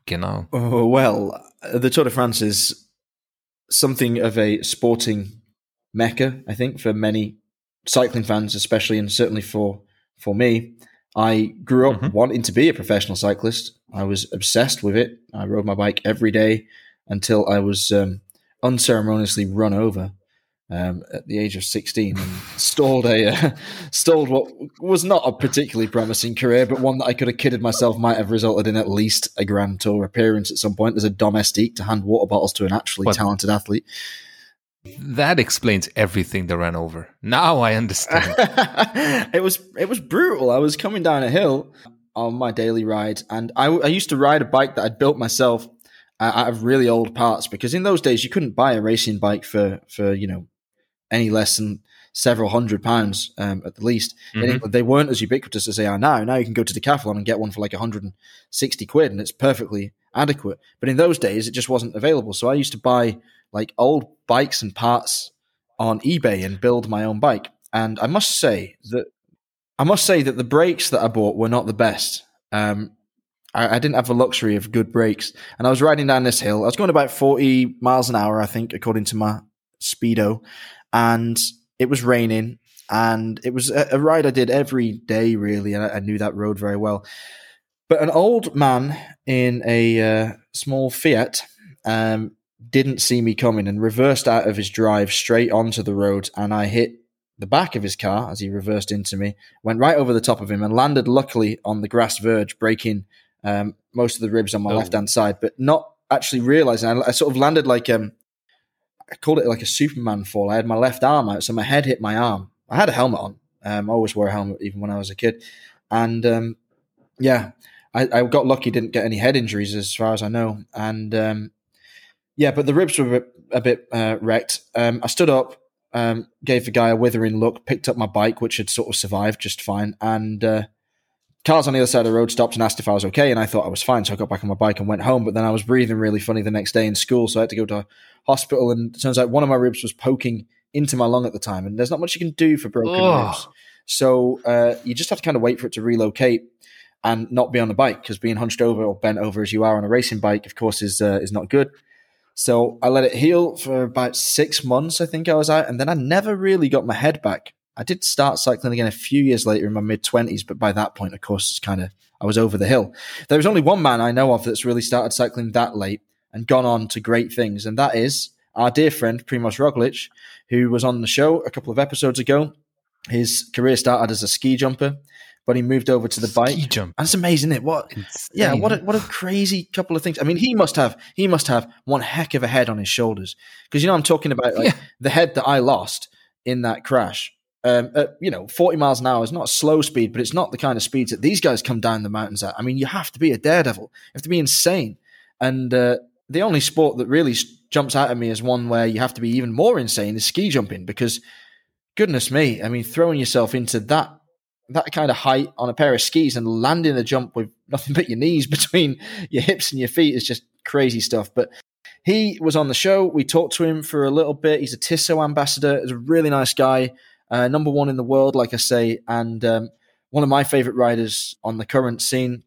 Genau. Oh, well, the Tour de France is something of a sporting mecca, I think, for many cycling fans, especially, and certainly for for me. I grew up mm-hmm. wanting to be a professional cyclist. I was obsessed with it. I rode my bike every day until I was um, unceremoniously run over um, at the age of 16 and stalled a uh, stalled what was not a particularly promising career, but one that I could have kidded myself might have resulted in at least a Grand Tour appearance at some point as a domestique to hand water bottles to an actually what? talented athlete. That explains everything that ran over. Now I understand. it was it was brutal. I was coming down a hill on my daily ride, and I, I used to ride a bike that I'd built myself uh, out of really old parts because in those days you couldn't buy a racing bike for for you know any less than several hundred pounds um, at the least. Mm-hmm. In England, they weren't as ubiquitous as they are now. Now you can go to Decathlon and get one for like 160 quid, and it's perfectly adequate. But in those days, it just wasn't available. So I used to buy like old bikes and parts on eBay and build my own bike. And I must say that I must say that the brakes that I bought were not the best. Um, I, I, didn't have the luxury of good brakes, and I was riding down this hill. I was going about 40 miles an hour, I think, according to my speedo, and it was raining and it was a, a ride I did every day really, and I, I, knew that road very well. But an old man in a uh, small Fiat um, didn't see me coming and reversed out of his drive straight onto the road, and I hit the back of his car as he reversed into me, went right over the top of him, and landed luckily on the grass verge, breaking um, most of the ribs on my oh. left hand side, but not actually realizing. I, I, sort of landed like um, I called it like a Superman fall. I had my left arm out, so my head hit my arm. I had a helmet on. Um, I always wore a helmet even when I was a kid, and um, yeah, I, I, got lucky. Didn't get any head injuries as far as I know, and um, yeah, but the ribs were a bit, uh, wrecked. Um, I stood up, um, gave the guy a withering look, picked up my bike, which had sort of survived just fine, and uh, cars on the other side of the road stopped and asked if I was okay, and I thought I was fine, so I got back on my bike and went home. But then I was breathing really funny the next day in school, so I had to go to hospital. And it turns out one of my ribs was poking into my lung at the time, and there's not much you can do for broken oh. ribs. So uh, you just have to kind of wait for it to relocate and not be on the bike because being hunched over or bent over as you are on a racing bike, of course, is uh, is not good. So I let it heal for about six months. I think I was out, and then I never really got my head back I did start cycling again a few years later in my mid 20s, but by that point, of course, it's kind of, I was over the hill. There was only one man I know of that's really started cycling that late and gone on to great things, and that is our dear friend Primoz Roglic, who was on the show a couple of episodes ago. His career started as a ski jumper, but he moved over to the ski bike. Jump. That's amazing, isn't it? What? Insane. Yeah, what a, what a crazy couple of things. I mean, he must have he must have one heck of a head on his shoulders because you know I'm talking about like yeah. the head that I lost in that crash um, at, you know, 40 miles an hour is not a slow speed, but it's not the kind of speeds that these guys come down the mountains at. I mean, you have to be a daredevil. You have to be insane. And uh, the only sport that really jumps out at me as one where you have to be even more insane is ski jumping because, goodness me, I mean, throwing yourself into that that kind of height on a pair of skis and landing the jump with nothing but your knees between your hips and your feet is just crazy stuff. But he was on the show. We talked to him for a little bit. He's a Tissot ambassador. He's a really nice guy uh, number one in the world, like I say, and um, one of my favorite riders on the current scene.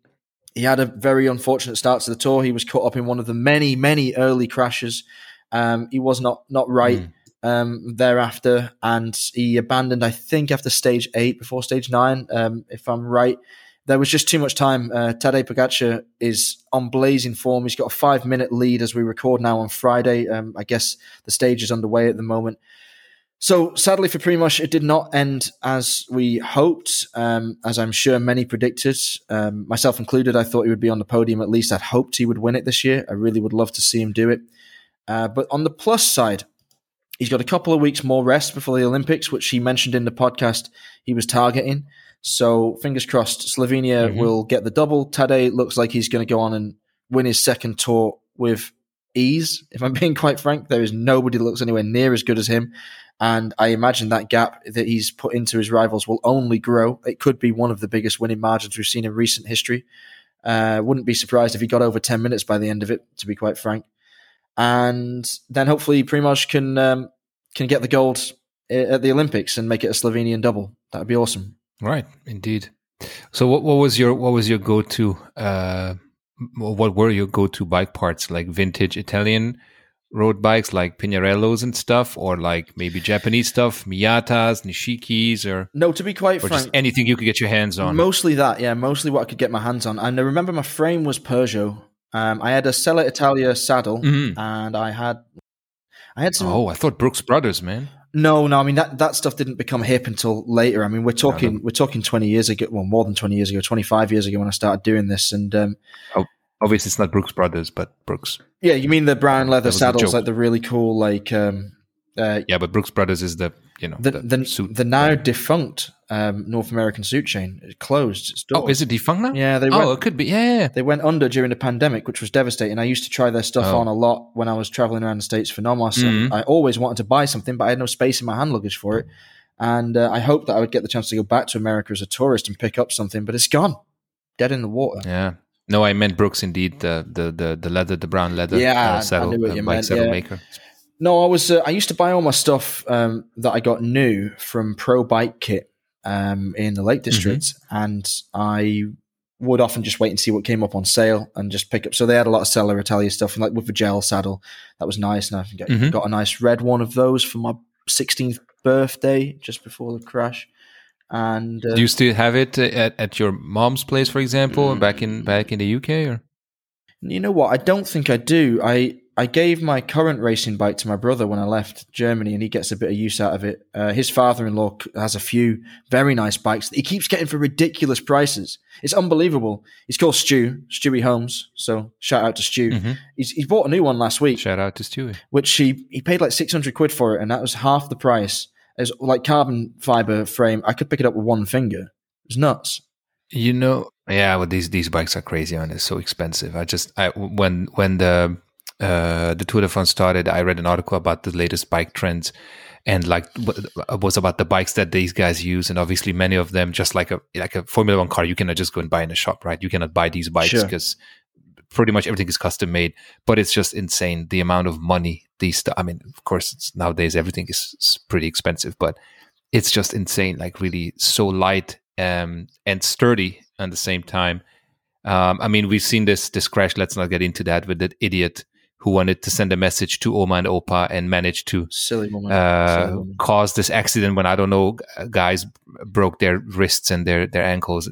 He had a very unfortunate start to the tour. He was caught up in one of the many, many early crashes. Um, he was not not right mm. um, thereafter, and he abandoned. I think after stage eight, before stage nine, um, if I'm right. There was just too much time. Uh, Tadej Pogacar is on blazing form. He's got a five minute lead as we record now on Friday. Um, I guess the stage is underway at the moment. So sadly for Primoz, it did not end as we hoped, um, as I'm sure many predicted, um, myself included. I thought he would be on the podium at least. I'd hoped he would win it this year. I really would love to see him do it. Uh, but on the plus side, he's got a couple of weeks more rest before the Olympics, which he mentioned in the podcast he was targeting. So fingers crossed, Slovenia mm-hmm. will get the double. Tadej looks like he's going to go on and win his second tour with ease. If I'm being quite frank, there is nobody that looks anywhere near as good as him. And I imagine that gap that he's put into his rivals will only grow. It could be one of the biggest winning margins we've seen in recent history. Uh, wouldn't be surprised if he got over 10 minutes by the end of it, to be quite frank. And then hopefully Primoz can um, can get the gold at the Olympics and make it a Slovenian double. That would be awesome. Right, indeed. So what, what was your what was your go to uh, what were your go to bike parts like vintage Italian road bikes like Pinarellos and stuff, or like maybe Japanese stuff, Miyatas, Nishikis, or no? To be quite frank, just anything you could get your hands on. Mostly that, yeah. Mostly what I could get my hands on. And I remember my frame was Peugeot. Um, I had a Selle Italia saddle, mm-hmm. and I had, I had some. Oh, I thought Brooks Brothers, man. No, no. I mean that, that stuff didn't become hip until later. I mean, we're talking no, no. we're talking twenty years ago. Well, more than twenty years ago, twenty five years ago when I started doing this. And um, oh, Obviously, it's not Brooks Brothers, but Brooks. Yeah, you mean the brown leather saddles, like the really cool, like. Um, uh, yeah, but Brooks Brothers is the you know the the, the, the now defunct um, North American suit chain. It closed. Its doors. Oh, is it defunct now? Yeah, they. Oh, went, it could be. Yeah, they went under during the pandemic, which was devastating. I used to try their stuff oh. on a lot when I was traveling around the states for Nomos. Mm-hmm. I always wanted to buy something, but I had no space in my hand luggage for it. And uh, I hoped that I would get the chance to go back to America as a tourist and pick up something, but it's gone, dead in the water. Yeah, no, I meant Brooks indeed. The the the, the leather, the brown leather. Yeah, uh, saddle, I knew what you uh, meant. Saddle yeah. maker. No, I was. Uh, I used to buy all my stuff um, that I got new from Pro Bike Kit um, in the Lake District, mm-hmm. and I would often just wait and see what came up on sale and just pick up. So they had a lot of Selle Italia stuff, like with the gel saddle. That was nice, and I got, mm-hmm. got a nice red one of those for my 16th birthday just before the crash. And uh, do you still have it at, at your mom's place, for example, mm, back in back in the UK? Or you know what? I don't think I do. I I gave my current racing bike to my brother when I left Germany, and he gets a bit of use out of it. Uh, his father-in-law has a few very nice bikes that he keeps getting for ridiculous prices. It's unbelievable. He's called Stu, Stewie Holmes. So shout out to Stu. Mm-hmm. He's, he bought a new one last week. Shout out to Stewie. Which he he paid like six hundred quid for it, and that was half the price as like carbon fiber frame. I could pick it up with one finger. It's nuts. You know, yeah. Well, these these bikes are crazy and it's so expensive. I just I when when the uh, the Tour de France started, I read an article about the latest bike trends and like was about the bikes that these guys use and obviously many of them just like a like a formula one car you cannot just go and buy in a shop right you cannot buy these bikes because pretty much everything is custom made, but it's just insane the amount of money these. St- I mean, of course, nowadays everything is, pretty expensive, but it's just insane. Like really so light um, and sturdy at the same time. Um, I mean, we've seen this this crash. Let's not get into that with that idiot who wanted to send a message to Oma and Opa and managed to. Uh, cause this accident when I don't know guys broke their wrists and their their ankles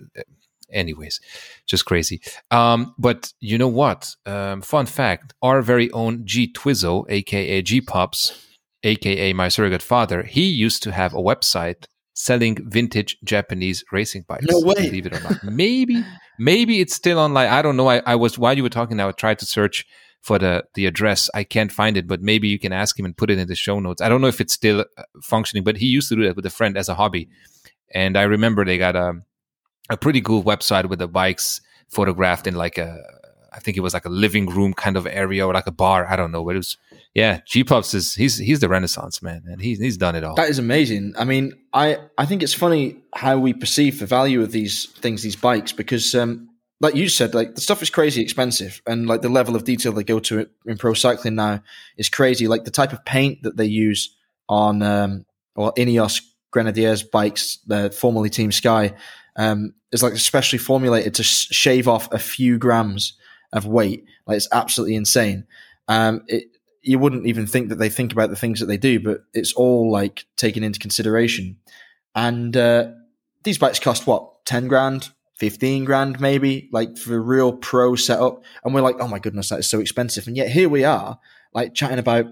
anyways, just crazy. Um, but you know what? Um, fun fact: our very own G Twizzle, aka G Pops, aka my surrogate father, he used to have a website selling vintage Japanese racing bikes. No way. Believe it or not. maybe, maybe it's still online. I don't know. I, I was while you were talking, I tried to search for the the address. I can't find it, but maybe you can ask him and put it in the show notes. I don't know if it's still uh, functioning, but he used to do that with a friend as a hobby. And I remember they got a a pretty cool website with the bikes photographed in like a I think it was like a living room kind of area or like a bar. I don't know, but it was yeah. G Pups is he's he's the Renaissance man, and he's he's done it all. That is amazing. I mean, I I think it's funny how we perceive the value of these things, these bikes, because um, like you said, like the stuff is crazy expensive, and like the level of detail they go to in pro cycling now is crazy. Like the type of paint that they use on um, or Ineos Grenadiers bikes, uh, formerly Team Sky, um, is like especially formulated to sh- shave off a few grams of weight. Like it's absolutely insane. Um, it, you wouldn't even think that they think about the things that they do, but it's all like taken into consideration. And uh, these bikes cost what, 10 grand, 15 grand maybe, like for a real pro setup. And we're like, oh my goodness, that is so expensive. And yet here we are, like chatting about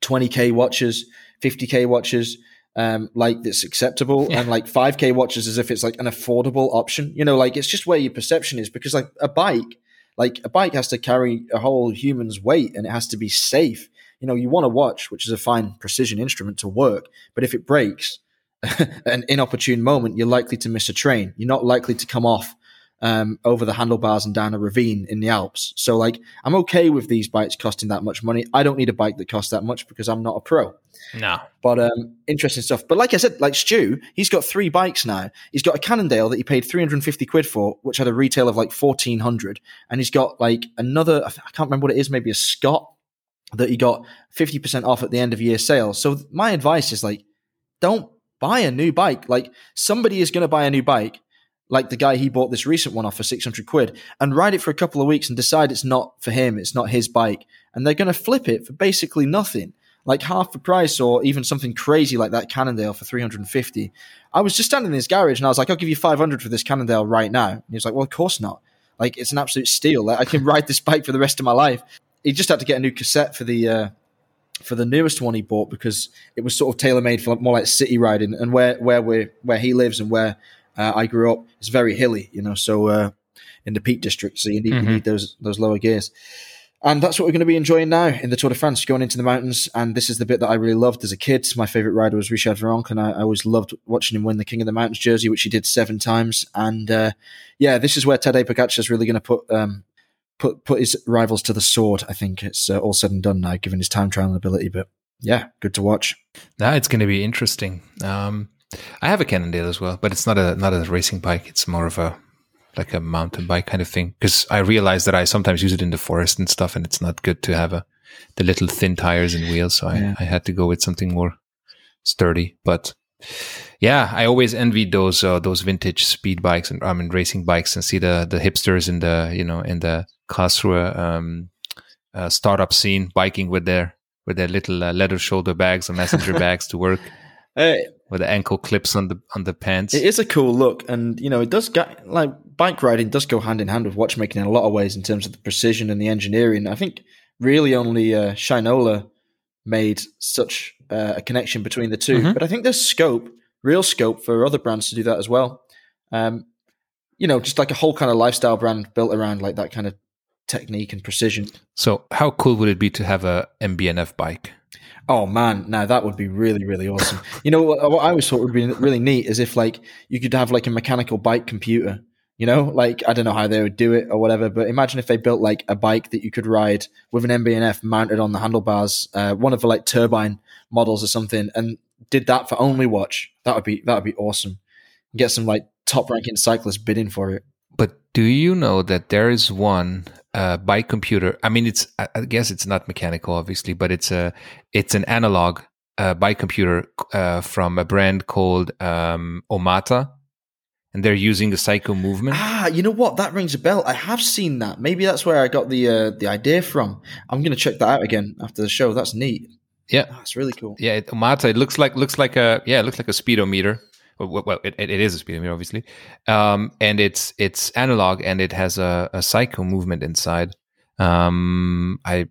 20k watches, 50k watches, um, like that's acceptable, yeah. and like 5k watches as if it's like an affordable option. You know, like it's just where your perception is because like a bike like a bike has to carry a whole human's weight and it has to be safe. You know, you want a watch, which is a fine precision instrument to work, but if it breaks an inopportune moment, you're likely to miss a train. You're not likely to come off um, over the handlebars and down a ravine in the Alps. So, like, I'm okay with these bikes costing that much money. I don't need a bike that costs that much because I'm not a pro. No. But um, interesting stuff. But like I said, like Stu, he's got three bikes now. He's got a Cannondale that he paid 350 quid for, which had a retail of like 1400. And he's got like another, I can't remember what it is, maybe a Scott that he got 50% off at the end of year sale. So my advice is like, don't buy a new bike. Like somebody is going to buy a new bike, like the guy he bought this recent one off for 600 quid and ride it for a couple of weeks and decide it's not for him. It's not his bike. And they're going to flip it for basically nothing like half the price or even something crazy like that Cannondale for 350. I was just standing in his garage and I was like, I'll give you 500 for this Cannondale right now. And he was like, well, of course not. Like, it's an absolute steal. Like, I can ride this bike for the rest of my life. He just had to get a new cassette for the, uh, for the newest one he bought because it was sort of tailor made for more like city riding and where, where we where he lives and where uh, I grew up it's very hilly, you know, so, uh, in the Peak District. So you need, mm-hmm. you need those, those lower gears. And that's what we're going to be enjoying now in the Tour de France, going into the mountains. And this is the bit that I really loved as a kid. My favorite rider was Richard Virenque, and I, I always loved watching him win the King of the Mountains jersey, which he did seven times. And uh, yeah, this is where Tadej Pogacar is really going to put um, put put his rivals to the sword. I think it's uh, all said and done now, given his time trial ability. But yeah, good to watch. Now it's going to be interesting. Um, I have a Cannondale as well, but it's not a not a racing bike. It's more of a like a mountain bike kind of thing. Because I realize that I sometimes use it in the forest and stuff, and it's not good to have a the little thin tires and wheels. So I, yeah. I had to go with something more sturdy. But yeah, I always envied those uh, those vintage speed bikes and I mean racing bikes and see the the hipsters in the you know in the Karlsruhe um, uh, startup scene biking with their with their little uh, leather shoulder bags or messenger bags to work. Hey, with the ankle clips on the on the pants. It is a cool look, and you know it does get like bike riding does go hand in hand with watchmaking in a lot of ways in terms of the precision and the engineering. I think really only uh, Shinola made such uh, a connection between the 2 mm-hmm. but I think there's scope, real scope for other brands to do that as well. Um, you know, just like a whole kind of lifestyle brand built around like that kind of technique and precision. So, how cool would it be to have a MB&F bike? Oh man, now that would be really, really awesome. you know what, what I always thought would be really neat is if like you could have like a mechanical bike computer. You know, like I don't know how they would do it or whatever, but imagine if they built like a bike that you could ride with an MB&F mounted on the handlebars, uh, one of the like turbine models or something, and did that for only watch. That would be that would be awesome. Get some like top ranking cyclists bidding for it. But do you know that there is one uh, bike computer? I mean, it's I guess it's not mechanical, obviously, but it's a it's an analog uh, bike computer uh, from a brand called um, Omata, and they're using the Seiko movement. Ah, you know what? That rings a bell. I have seen that. Maybe that's where I got the uh, the idea from. I'm going to check that out again after the show. That's neat. Yeah, that's really cool. Yeah, it, Omata. It looks like looks like a yeah, it looks like a speedometer well, it, it is a speedometer, obviously, um, and it's it's analog and it has a, a Seiko movement inside. Um, I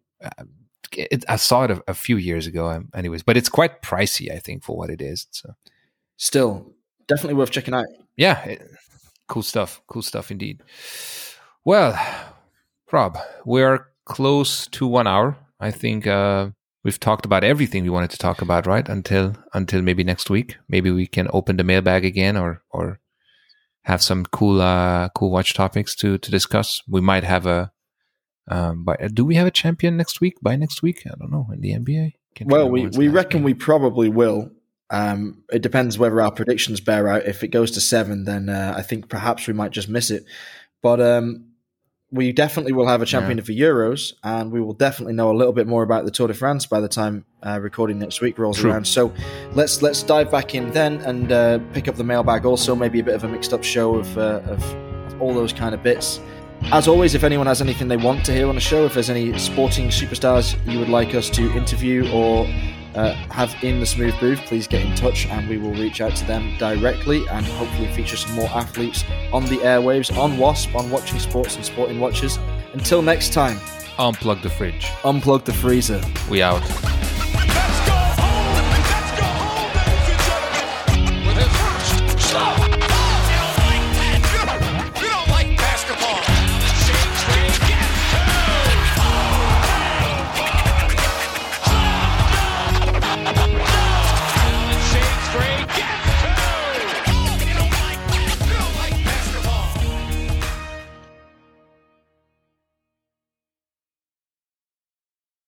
it, I saw it a, a, few years ago, um, anyways, but it's quite pricey, I think, for what it is. So, still, definitely worth checking out. Yeah, it, cool stuff. Cool stuff indeed. Well, Rob, we're close to one hour. I think uh, we've talked about everything we wanted to talk about, right? Until until maybe next week. Maybe we can open the mailbag again, or or have some cool uh, cool watch topics to to discuss. We might have a. Um, but do we have a champion next week? By next week, I don't know in the NBA. Can't well, we, we reckon game. we probably will. Um, it depends whether our predictions bear out. If it goes to seven, then uh, I think perhaps we might just miss it. But um, we definitely will have a champion yeah. for Euros, and we will definitely know a little bit more about the Tour de France by the time uh, recording next week rolls True. around. So let's let's dive back in then and uh, pick up the mailbag. Also, maybe a bit of a mixed up show of, uh, of, of all those kind of bits. As always, if anyone has anything they want to hear on the show, if there's any sporting superstars you would like us to interview or uh, have in the Smooth Booth, please get in touch and we will reach out to them directly and hopefully feature some more athletes on the airwaves, on WASP, on Watching Sports and Sporting Watchers. Until next time, unplug the fridge, unplug the freezer. We out.